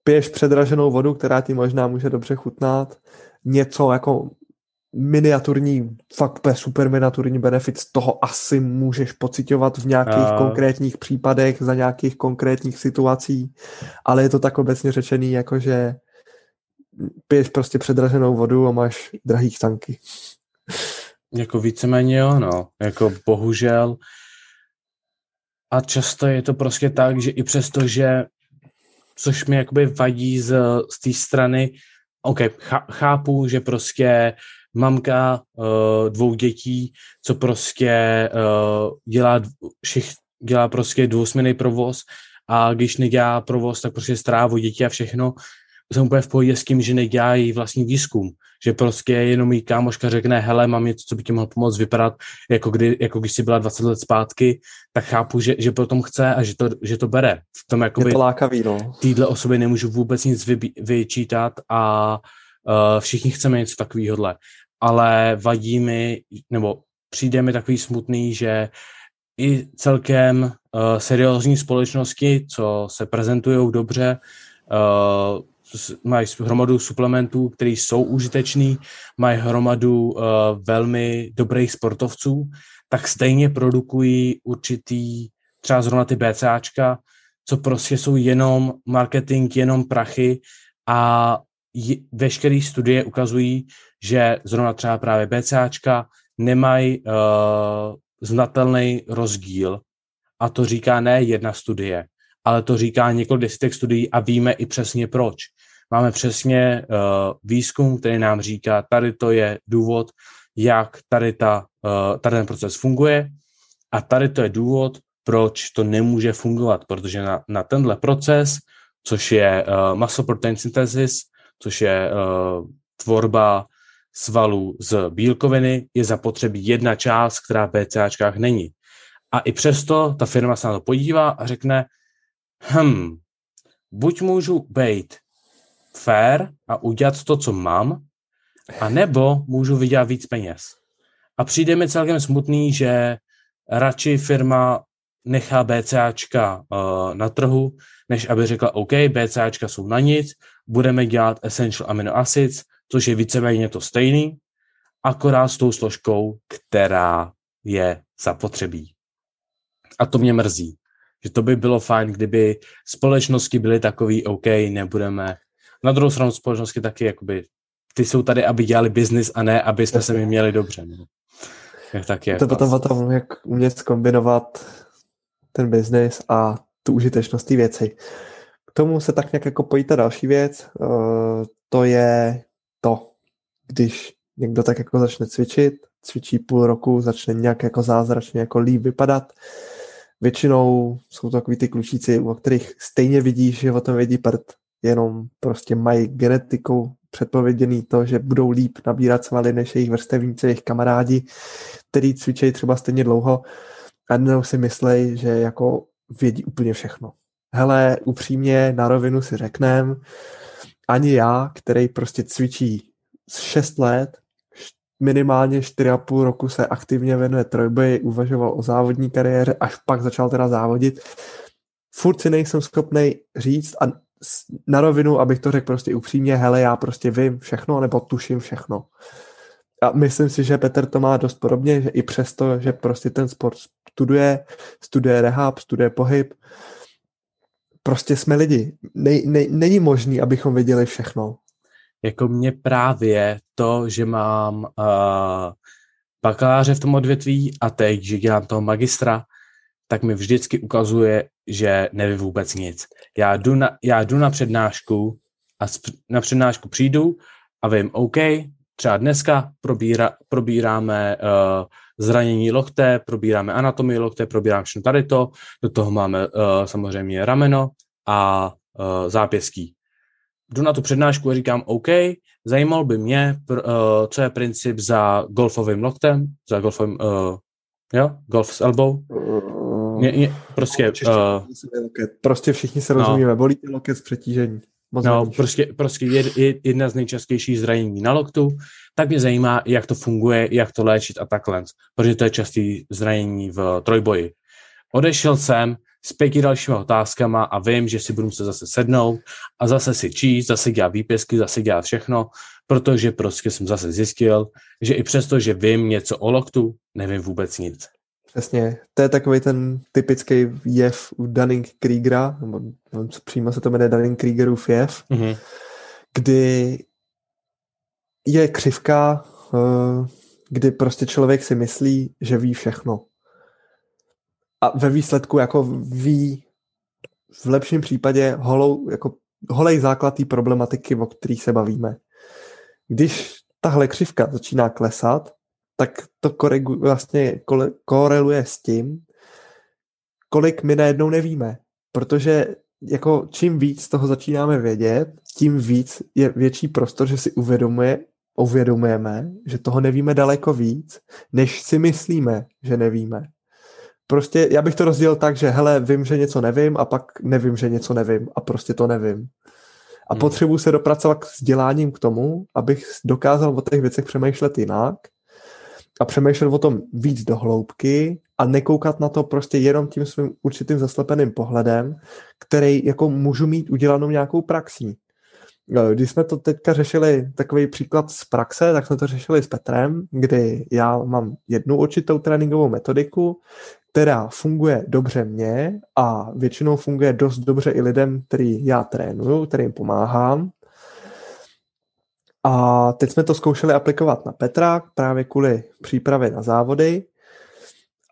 piješ předraženou vodu, která ti možná může dobře chutnat, něco jako miniaturní, fakt super miniaturní benefit z toho asi můžeš pocitovat v nějakých a... konkrétních případech, za nějakých konkrétních situací, ale je to tak obecně řečený, jako že piješ prostě předraženou vodu a máš drahý tanky. Jako víceméně jo, no. Jako bohužel. A často je to prostě tak, že i přesto, že což mi jakoby vadí z, z té strany, OK, chápu, že prostě mamka uh, dvou dětí, co prostě uh, dělá, všich, dělá prostě dvousměný provoz a když nedělá provoz, tak prostě strávo děti a všechno. Jsem úplně v pohodě s tím, že nedělá její vlastní výzkum. Že prostě jenom jí kámoška řekne, hele, mám něco, co by ti mohlo pomoct vypadat, jako, kdy, jako když jsi byla 20 let zpátky, tak chápu, že, že potom chce a že to, že to bere. V tom jakoby, Je to lákavý, no. Týhle osoby nemůžu vůbec nic vy, vyčítat a uh, všichni chceme něco takového ale vadí mi, nebo přijde mi takový smutný, že i celkem uh, seriózní společnosti, co se prezentují dobře, uh, mají hromadu suplementů, které jsou užitečný, mají hromadu uh, velmi dobrých sportovců, tak stejně produkují určitý, třeba zrovna ty BCAčka, co prostě jsou jenom marketing, jenom prachy a veškeré studie ukazují, že zrovna třeba právě BCAčka nemají uh, znatelný rozdíl a to říká ne jedna studie, ale to říká několik desítek studií a víme i přesně proč. Máme přesně uh, výzkum, který nám říká, tady to je důvod, jak tady, ta, uh, tady ten proces funguje a tady to je důvod, proč to nemůže fungovat, protože na, na tenhle proces, což je uh, muscle protein synthesis, což je uh, tvorba svalů z bílkoviny, je zapotřebí jedna část, která v BCAčkách není. A i přesto ta firma se na to podívá a řekne, hm, buď můžu být fair a udělat to, co mám, a nebo můžu vydělat víc peněz. A přijde mi celkem smutný, že radši firma nechá BCAčka uh, na trhu, než aby řekla, OK, BCAčka jsou na nic, budeme dělat essential amino acids, což je víceméně to stejný, akorát s tou složkou, která je zapotřebí. A to mě mrzí, že to by bylo fajn, kdyby společnosti byly takový, OK, nebudeme. Na druhou stranu společnosti taky, jakoby, ty jsou tady, aby dělali biznis a ne, aby jsme se mi měli dobře. No. Jak tak je. To potom o tom, jak umět kombinovat ten biznis a tu užitečnost té věci. K tomu se tak nějak jako pojí ta další věc, uh, to je to, když někdo tak jako začne cvičit, cvičí půl roku, začne nějak jako zázračně jako líp vypadat. Většinou jsou to takový ty klučíci, o kterých stejně vidíš, že o tom vědí prd, jenom prostě mají genetiku předpověděný to, že budou líp nabírat svaly než jejich vrstevníci, jejich kamarádi, který cvičejí třeba stejně dlouho a jenom si myslej, že jako vědí úplně všechno. Hele, upřímně na rovinu si řeknem, ani já, který prostě cvičí 6 let, minimálně 4,5 roku se aktivně věnuje trojboji, uvažoval o závodní kariéře, až pak začal teda závodit. Furt si nejsem schopný říct a na rovinu, abych to řekl prostě upřímně, hele, já prostě vím všechno, nebo tuším všechno. A myslím si, že Petr to má dost podobně, že i přesto, že prostě ten sport studuje, studuje rehab, studuje pohyb, prostě jsme lidi. Ne, ne, není možný, abychom věděli všechno. Jako mě právě to, že mám uh, bakaláře v tom odvětví a teď, že dělám toho magistra, tak mi vždycky ukazuje, že nevím vůbec nic. Já jdu na, já jdu na přednášku a na přednášku přijdu a vím, OK, třeba dneska probíra, probíráme uh, zranění lokte, probíráme anatomii lokte, probíráme všechno tady to, do toho máme uh, samozřejmě rameno a uh, zápěstí. Jdu na tu přednášku a říkám, OK, zajímal by mě, pr, uh, co je princip za golfovým loktem, za golfovým, uh, jo, golf s elbow. Mě, mě, prostě, uh, prostě všichni se rozumíme, no. bolí loket z přetížení. Moc no, prostě, prostě je, je jedna z nejčastějších zranění na loktu, tak mě zajímá, jak to funguje, jak to léčit a takhle, protože to je častý zranění v trojboji. Odešel jsem s pěti dalšími otázkama a vím, že si budu muset zase sednout a zase si číst, zase dělat výpisky, zase dělat všechno, protože prostě jsem zase zjistil, že i přesto, že vím něco o loktu, nevím vůbec nic. Přesně, to je takový ten typický jev u Dunning-Kriegera, nebo přímo se to jmenuje Dunning-Kriegerův jev, mm-hmm. kdy je křivka, eh, kdy prostě člověk si myslí, že ví všechno. A ve výsledku jako ví v lepším případě holou, jako holej základ té problematiky, o který se bavíme. Když tahle křivka začíná klesat, tak to koregu, vlastně koreluje s tím, kolik my najednou nevíme. Protože jako čím víc toho začínáme vědět, tím víc je větší prostor, že si uvědomuje, uvědomujeme, že toho nevíme daleko víc, než si myslíme, že nevíme. Prostě já bych to rozdělil tak, že hele, vím, že něco nevím a pak nevím, že něco nevím a prostě to nevím. A hmm. potřebuji se dopracovat k vzděláním k tomu, abych dokázal o těch věcech přemýšlet jinak a přemýšlet o tom víc do hloubky a nekoukat na to prostě jenom tím svým určitým zaslepeným pohledem, který jako můžu mít udělanou nějakou praxí. Když jsme to teďka řešili, takový příklad z praxe, tak jsme to řešili s Petrem, kdy já mám jednu určitou tréninkovou metodiku, která funguje dobře mně a většinou funguje dost dobře i lidem, který já trénuju, kterým pomáhám. A teď jsme to zkoušeli aplikovat na Petra právě kvůli přípravě na závody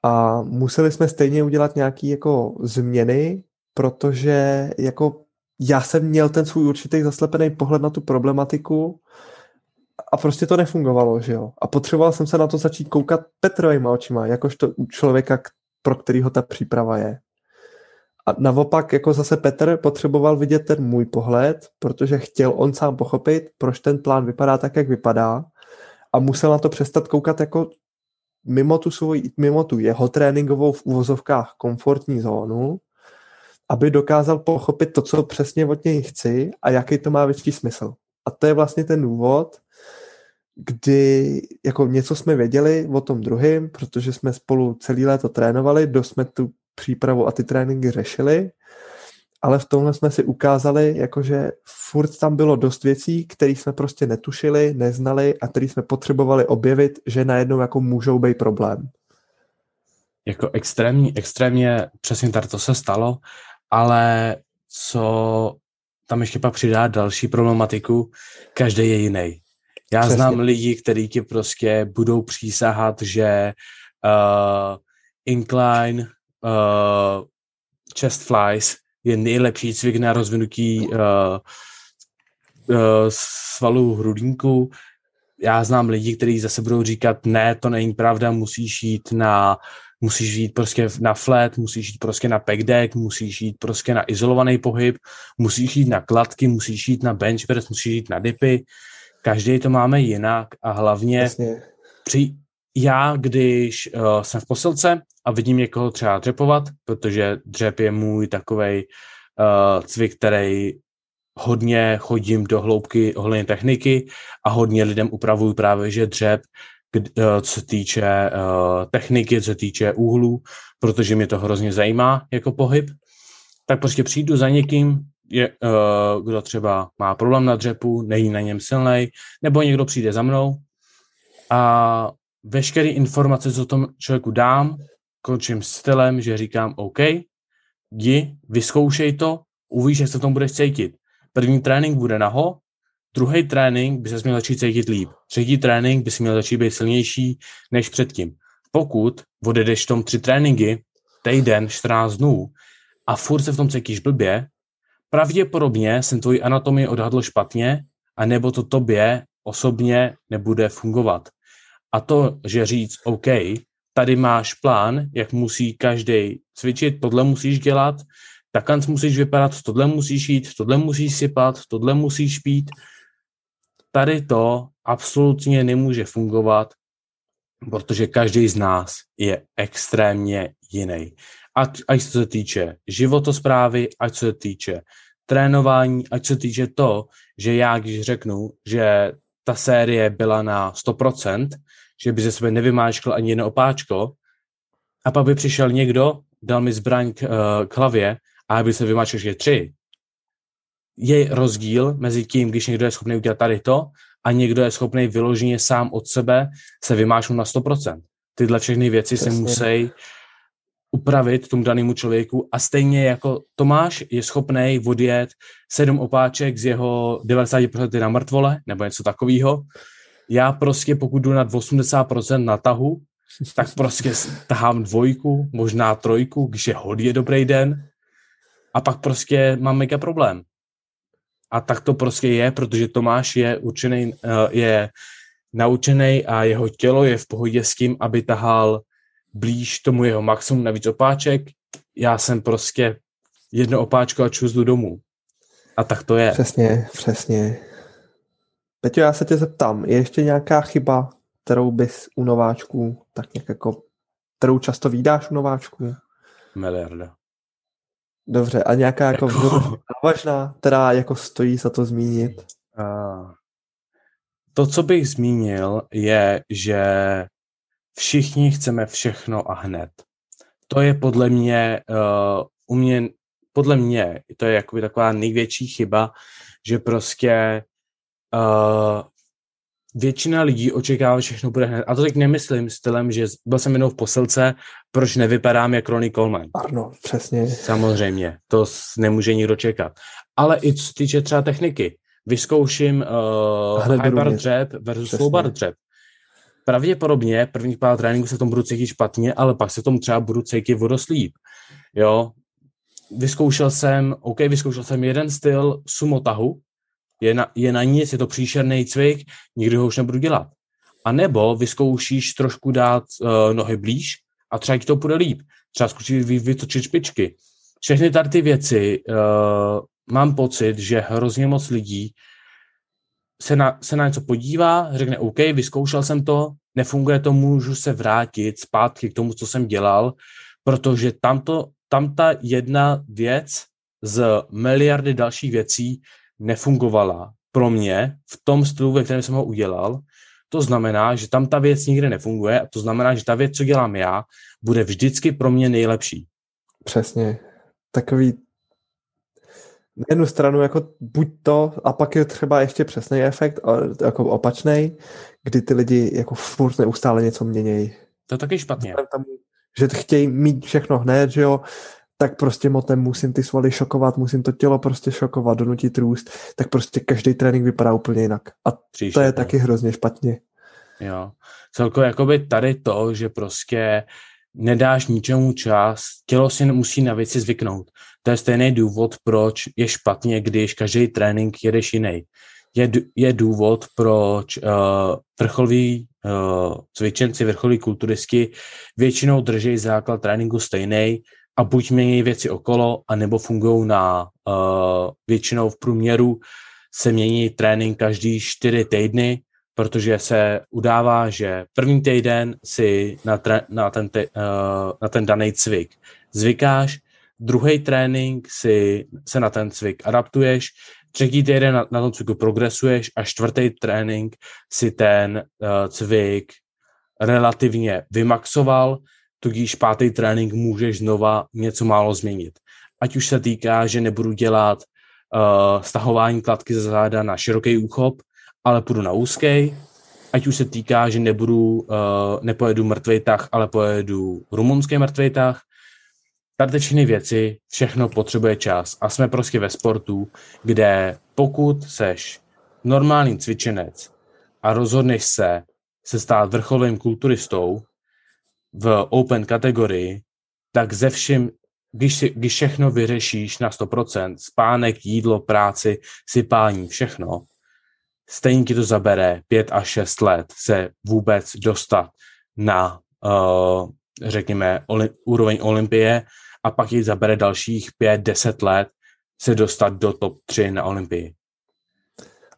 a museli jsme stejně udělat nějaké jako změny, protože jako já jsem měl ten svůj určitý zaslepený pohled na tu problematiku a prostě to nefungovalo, že jo. A potřeboval jsem se na to začít koukat Petrovýma očima, jakožto u člověka, pro kterýho ta příprava je. A naopak jako zase Petr potřeboval vidět ten můj pohled, protože chtěl on sám pochopit, proč ten plán vypadá tak, jak vypadá a musel na to přestat koukat jako mimo tu, svůj, mimo tu jeho tréninkovou v uvozovkách komfortní zónu, aby dokázal pochopit to, co přesně od něj chci a jaký to má větší smysl. A to je vlastně ten důvod, kdy jako něco jsme věděli o tom druhém, protože jsme spolu celý léto trénovali, dost jsme tu přípravu a ty tréninky řešili, ale v tomhle jsme si ukázali, jakože furt tam bylo dost věcí, které jsme prostě netušili, neznali a které jsme potřebovali objevit, že najednou jako můžou být problém. Jako extrémní, extrémně přesně tady to se stalo, ale co tam ještě pak přidá další problematiku, každý je jiný. Já Přesně. znám lidi, kteří ti prostě budou přísahat, že uh, incline uh, chest flies je nejlepší cvik na rozvinutí uh, uh, svalů hrudníku. Já znám lidi, kteří zase budou říkat, ne, to není pravda, musíš jít na musíš jít prostě na flat, musíš jít prostě na pack deck, musíš jít prostě na izolovaný pohyb, musíš jít na kladky, musíš jít na bench press, musíš jít na dipy. Každý to máme jinak a hlavně Jasně. při, já, když uh, jsem v posilce a vidím někoho třeba dřepovat, protože dřep je můj takovej uh, cvik, který hodně chodím do hloubky ohledně techniky a hodně lidem upravuju právě, že dřep, uh, co se týče uh, techniky, co týče úhlu, protože mě to hrozně zajímá jako pohyb, tak prostě přijdu za někým, je, uh, kdo třeba má problém na dřepu, není na něm silný, nebo někdo přijde za mnou a veškeré informace, co tom člověku dám, končím stylem, že říkám OK, jdi, vyzkoušej to, uvidíš, jak se v tom budeš cítit. První trénink bude naho, druhý trénink by se měl začít cítit líp. Třetí trénink by si měl začít být silnější než předtím. Pokud odjedeš tom tři tréninky, týden, 14 dnů a furt se v tom cítíš blbě, pravděpodobně jsem tvoji anatomii odhadl špatně a nebo to tobě osobně nebude fungovat. A to, že říct, OK, tady máš plán, jak musí každý cvičit, tohle musíš dělat, takhle musíš vypadat, tohle musíš jít, tohle musíš sypat, tohle musíš pít. Tady to absolutně nemůže fungovat, protože každý z nás je extrémně jiný. Ať, ať co se týče životosprávy, ať co se týče trénování, ať co se týče to, že já, když řeknu, že ta série byla na 100%, že by ze sebe nevymáčkl ani jedno opáčko a pak by přišel někdo, dal mi zbraň k, uh, k hlavě a by se vymáčkl, že tři. Je rozdíl mezi tím, když někdo je schopný udělat tady to a někdo je schopný vyloženě sám od sebe se vymáčknout na 100%. Tyhle všechny věci Přesně. se musí upravit tomu danému člověku a stejně jako Tomáš je schopný odjet sedm opáček z jeho 90% na mrtvole nebo něco takového, já prostě pokud jdu nad 80% na tahu, tak prostě tahám dvojku, možná trojku, když je hodně dobrý den a pak prostě mám mega problém. A tak to prostě je, protože Tomáš je určený, eh, je naučený a jeho tělo je v pohodě s tím, aby tahal blíž tomu jeho maximum na víc opáček. Já jsem prostě jedno opáčko a čuzlu domů. A tak to je. Přesně, přesně. Peťo, já se tě zeptám, je ještě nějaká chyba, kterou bys u nováčků, tak nějak jako, kterou často vydáš u nováčků? Miliarda. Dobře, a nějaká jako, jako... závažná, která jako stojí za to zmínit? A... To, co bych zmínil, je, že všichni chceme všechno a hned. To je podle mě, uh, u mě, podle mě, to je jakoby taková největší chyba, že prostě uh, většina lidí očekává, že všechno bude hned. A to teď nemyslím stylem, že byl jsem jenom v posilce, proč nevypadám jako Ronnie Coleman. Ano, přesně. Samozřejmě, to nemůže nikdo čekat. Ale i co se týče třeba techniky. Vyzkouším uh, high bar dřep versus slow bar dřep. Pravděpodobně prvních pár tréninků se tomu budu cítit špatně, ale pak se tomu třeba budu cítit vodoslíp. Jo, vyzkoušel jsem, OK, vyzkoušel jsem jeden styl sumotahu, je na, je na nic, je to příšerný cvik, nikdy ho už nebudu dělat. A nebo vyzkoušíš trošku dát uh, nohy blíž a třeba ti to půjde líp. Třeba zkusit vy, vytočit špičky. Všechny tady ty věci uh, mám pocit, že hrozně moc lidí se na, se na něco podívá, řekne OK, vyzkoušel jsem to, nefunguje to, můžu se vrátit zpátky k tomu, co jsem dělal, protože tamto, tam ta jedna věc z miliardy dalších věcí nefungovala pro mě v tom stylu, ve kterém jsem ho udělal. To znamená, že tam ta věc nikdy nefunguje a to znamená, že ta věc, co dělám já, bude vždycky pro mě nejlepší. Přesně. Takový na jednu stranu jako buď to, a pak je třeba ještě přesný efekt, jako opačný, kdy ty lidi jako furt neustále něco měnějí. To je taky špatně. Tam, že chtějí mít všechno hned, že jo, tak prostě motem musím ty svaly šokovat, musím to tělo prostě šokovat, donutit růst, tak prostě každý trénink vypadá úplně jinak. A Příště, to je taky hrozně špatně. Jo. Celkově jakoby tady to, že prostě nedáš ničemu čas, tělo si musí na věci zvyknout. To je stejný důvod, proč je špatně, když každý trénink jedeš jiný. Je, je důvod, proč uh, vrcholoví uh, cvičenci, vrcholoví kulturisti většinou drží základ tréninku stejný a buď mění věci okolo, anebo fungují na uh, většinou v průměru se mění trénink každý čtyři týdny, protože se udává, že první týden si na, tre, na, ten, te, uh, na ten daný cvik zvykáš, druhý trénink si se na ten cvik adaptuješ, třetí týden na, na tom cviku progresuješ a čtvrtý trénink si ten uh, cvik relativně vymaxoval, tudíž pátý trénink můžeš znova něco málo změnit. Ať už se týká, že nebudu dělat uh, stahování kladky ze záda na široký úchop, ale půjdu na úzký, ať už se týká, že nebudu, uh, nepojedu mrtvý tah, ale pojedu rumunský mrtvý tah, tady všechny věci, všechno potřebuje čas. A jsme prostě ve sportu, kde pokud seš normální cvičenec a rozhodneš se se stát vrcholovým kulturistou v open kategorii, tak ze všem, když, si, když všechno vyřešíš na 100%, spánek, jídlo, práci, sypání, všechno, stejně ti to zabere 5 až 6 let se vůbec dostat na, uh, řekněme, oli, úroveň Olympie a pak ji zabere dalších 5-10 let se dostat do top 3 na Olympii.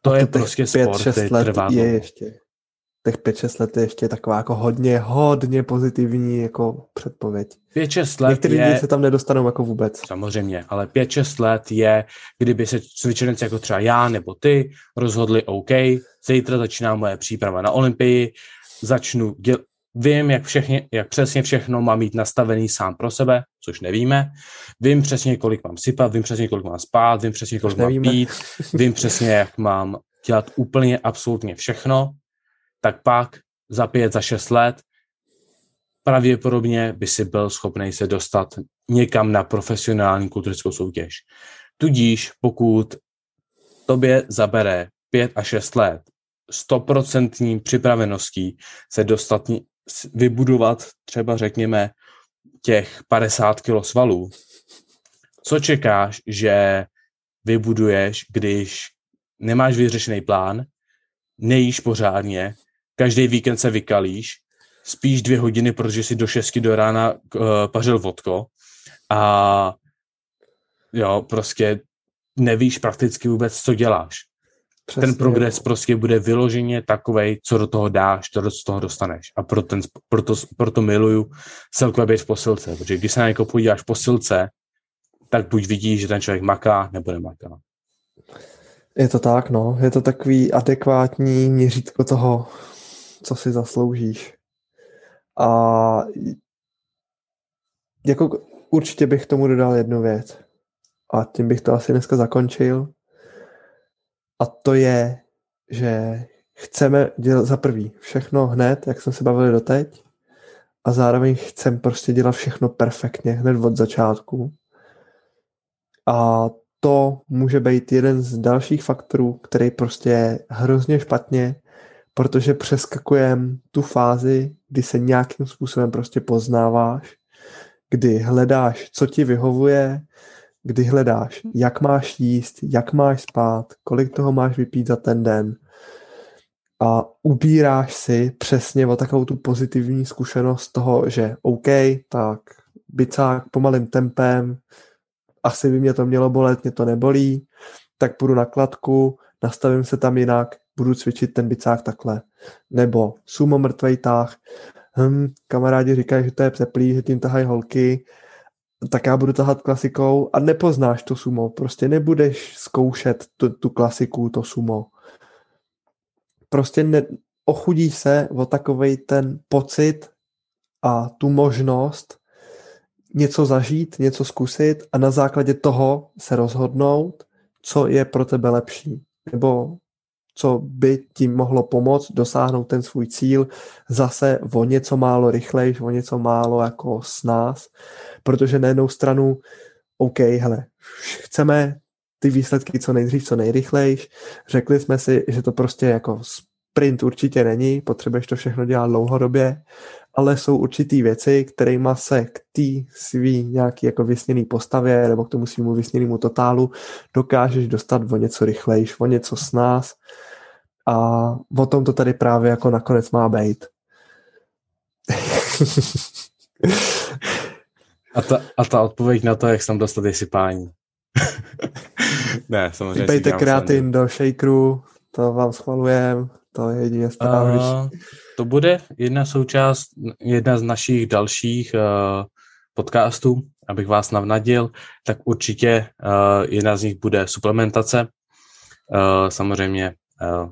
To je prostě sport, který trvá. Je ještě, těch 5-6 let je ještě taková jako hodně, hodně pozitivní jako předpověď. 5-6 let Některý je... lidi se tam nedostanou jako vůbec. Samozřejmě, ale 5-6 let je, kdyby se cvičenci jako třeba já nebo ty rozhodli OK, zítra začíná moje příprava na Olympii, začnu děl- Vím, jak, všechny, jak přesně všechno mám mít nastavený sám pro sebe, což nevíme. Vím přesně, kolik mám sypat, vím přesně, kolik mám spát, vím přesně, kolik mám pít, vím přesně, jak mám dělat úplně absolutně všechno tak pak za pět, za šest let pravděpodobně by si byl schopný se dostat někam na profesionální kulturickou soutěž. Tudíž pokud tobě zabere pět a šest let stoprocentní připraveností se dostat, vybudovat třeba řekněme těch 50 kg svalů, co čekáš, že vybuduješ, když nemáš vyřešený plán, nejíš pořádně, každý víkend se vykalíš, spíš dvě hodiny, protože si do šesti do rána uh, pařil vodko a jo, prostě nevíš prakticky vůbec, co děláš. Přesně. Ten progres prostě bude vyloženě takovej, co do toho dáš, to do toho dostaneš. A proto, ten, proto, proto miluju celkově být v posilce, protože když se na někoho podíváš v posilce, tak buď vidíš, že ten člověk maká, nebo nemaká. Je to tak, no. Je to takový adekvátní měřítko toho, co si zasloužíš. A jako určitě bych tomu dodal jednu věc. A tím bych to asi dneska zakončil. A to je, že chceme dělat za prvý všechno hned, jak jsme se bavili doteď, a zároveň chcem prostě dělat všechno perfektně hned od začátku. A to může být jeden z dalších faktorů, který prostě je hrozně špatně, protože přeskakujem tu fázi, kdy se nějakým způsobem prostě poznáváš, kdy hledáš, co ti vyhovuje, kdy hledáš, jak máš jíst, jak máš spát, kolik toho máš vypít za ten den. A ubíráš si přesně o takovou tu pozitivní zkušenost toho, že OK, tak bicák pomalým tempem, asi by mě to mělo bolet, mě to nebolí, tak půjdu na kladku, nastavím se tam jinak, budu cvičit ten bicák takhle. Nebo sumo mrtvej tah, hm, kamarádi říkají, že to je teplý, že tím tahají holky, tak já budu tahat klasikou a nepoznáš to sumo. Prostě nebudeš zkoušet tu, tu klasiku, to sumo. Prostě ne, ochudíš se o takovej ten pocit a tu možnost něco zažít, něco zkusit a na základě toho se rozhodnout, co je pro tebe lepší. Nebo co by ti mohlo pomoct dosáhnout ten svůj cíl zase o něco málo rychlejš, o něco málo jako s nás, protože na jednou stranu OK, hele, chceme ty výsledky co nejdřív, co nejrychlejš, řekli jsme si, že to prostě jako sprint určitě není, potřebuješ to všechno dělat dlouhodobě, ale jsou určitý věci, kterými se k té svý nějaký jako vysněný postavě nebo k tomu svýmu vysněnému totálu dokážeš dostat o něco rychlejš, o něco s nás a o tom to tady právě jako nakonec má být. [LAUGHS] a, ta, a ta odpověď na to, jak se tam dostat, je sypání. [LAUGHS] ne, samozřejmě. Sypejte kreatin do shakeru, to vám schvalujem, to je jedině správně. Uh, to bude jedna součást, jedna z našich dalších uh, podcastů, abych vás navnadil, tak určitě uh, jedna z nich bude suplementace. Uh, samozřejmě uh,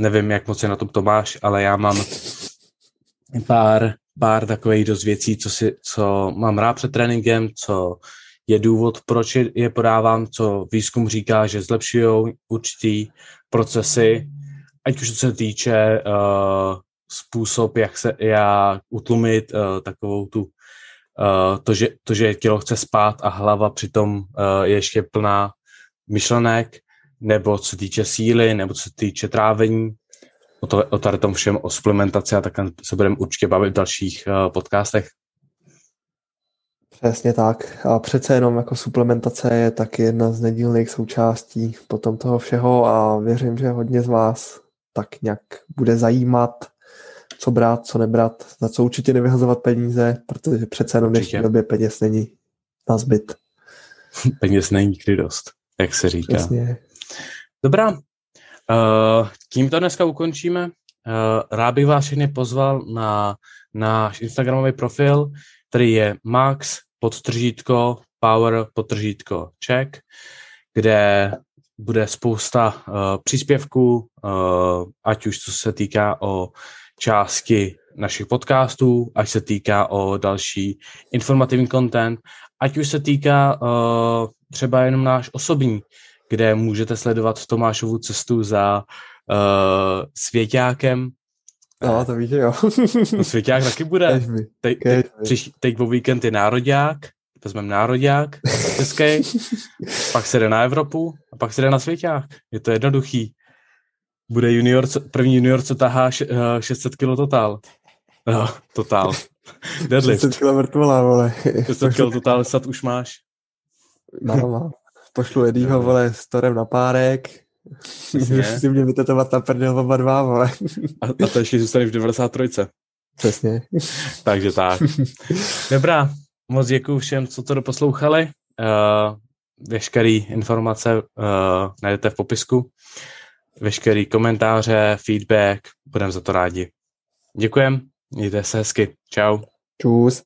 nevím, jak moc je na tom Tomáš, ale já mám pár, pár takových dost věcí, co, si, co mám rád před tréninkem, co je důvod, proč je podávám, co výzkum říká, že zlepšují určitý procesy, ať už se týče uh, způsob, jak se já utlumit uh, takovou tu, uh, to, že, to, že tělo chce spát a hlava přitom uh, je ještě plná myšlenek, nebo co týče síly, nebo co se týče trávení, o, to, o tady tom všem, o suplementaci a tak se budeme určitě bavit v dalších uh, podcastech. Přesně tak. A přece jenom jako suplementace je taky jedna z nedílných součástí potom toho všeho a věřím, že hodně z vás tak nějak bude zajímat, co brát, co nebrat, za co určitě nevyhazovat peníze, protože přece jenom v dnešní době peněz není na zbyt. [LAUGHS] peněz není nikdy dost, jak se říká. Jasně. Dobrá, uh, tím to dneska ukončíme. Uh, rád bych vás všechny pozval na náš Instagramový profil, který je max podtržítko power podtržítko check, kde bude spousta uh, příspěvků, uh, ať už co se týká o části našich podcastů, ať se týká o další informativní content, ať už se týká uh, třeba jenom náš osobní, kde můžete sledovat Tomášovu cestu za uh, svěťákem. No, to víš, jo. no, svěťák taky bude. Teď, teď, teď o víkend je národák, vezmeme národák český, [LAUGHS] pak se jde na Evropu a pak se jde na svěťák. Je to jednoduchý. Bude junior, první junior, co tahá 600 eh, kg totál. No, totál. Deadlift. 600 kg mrtvola, vole. 600 kg totál sad už máš. No, no. Pošlu Edího, vole, s torem na párek. Můžeš si mě vytetovat na prdel oba dva, vole. A, a to ještě zůstaneš v 93. Přesně. Takže tak. [LAUGHS] Dobrá, moc děkuji všem, co to doposlouchali. Uh, veškeré informace uh, najdete v popisku. Veškeré komentáře, feedback, budeme za to rádi. Děkujem, mějte se hezky. Čau. Čus.